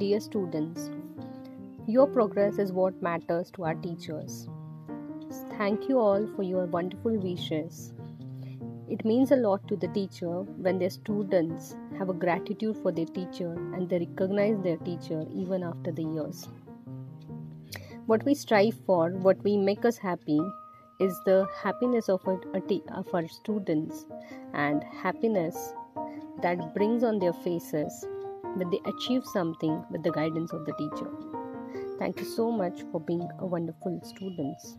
Dear students, your progress is what matters to our teachers. Thank you all for your wonderful wishes. It means a lot to the teacher when their students have a gratitude for their teacher and they recognize their teacher even after the years. What we strive for, what we make us happy, is the happiness of our, of our students and happiness that brings on their faces when they achieve something with the guidance of the teacher. Thank you so much for being a wonderful students.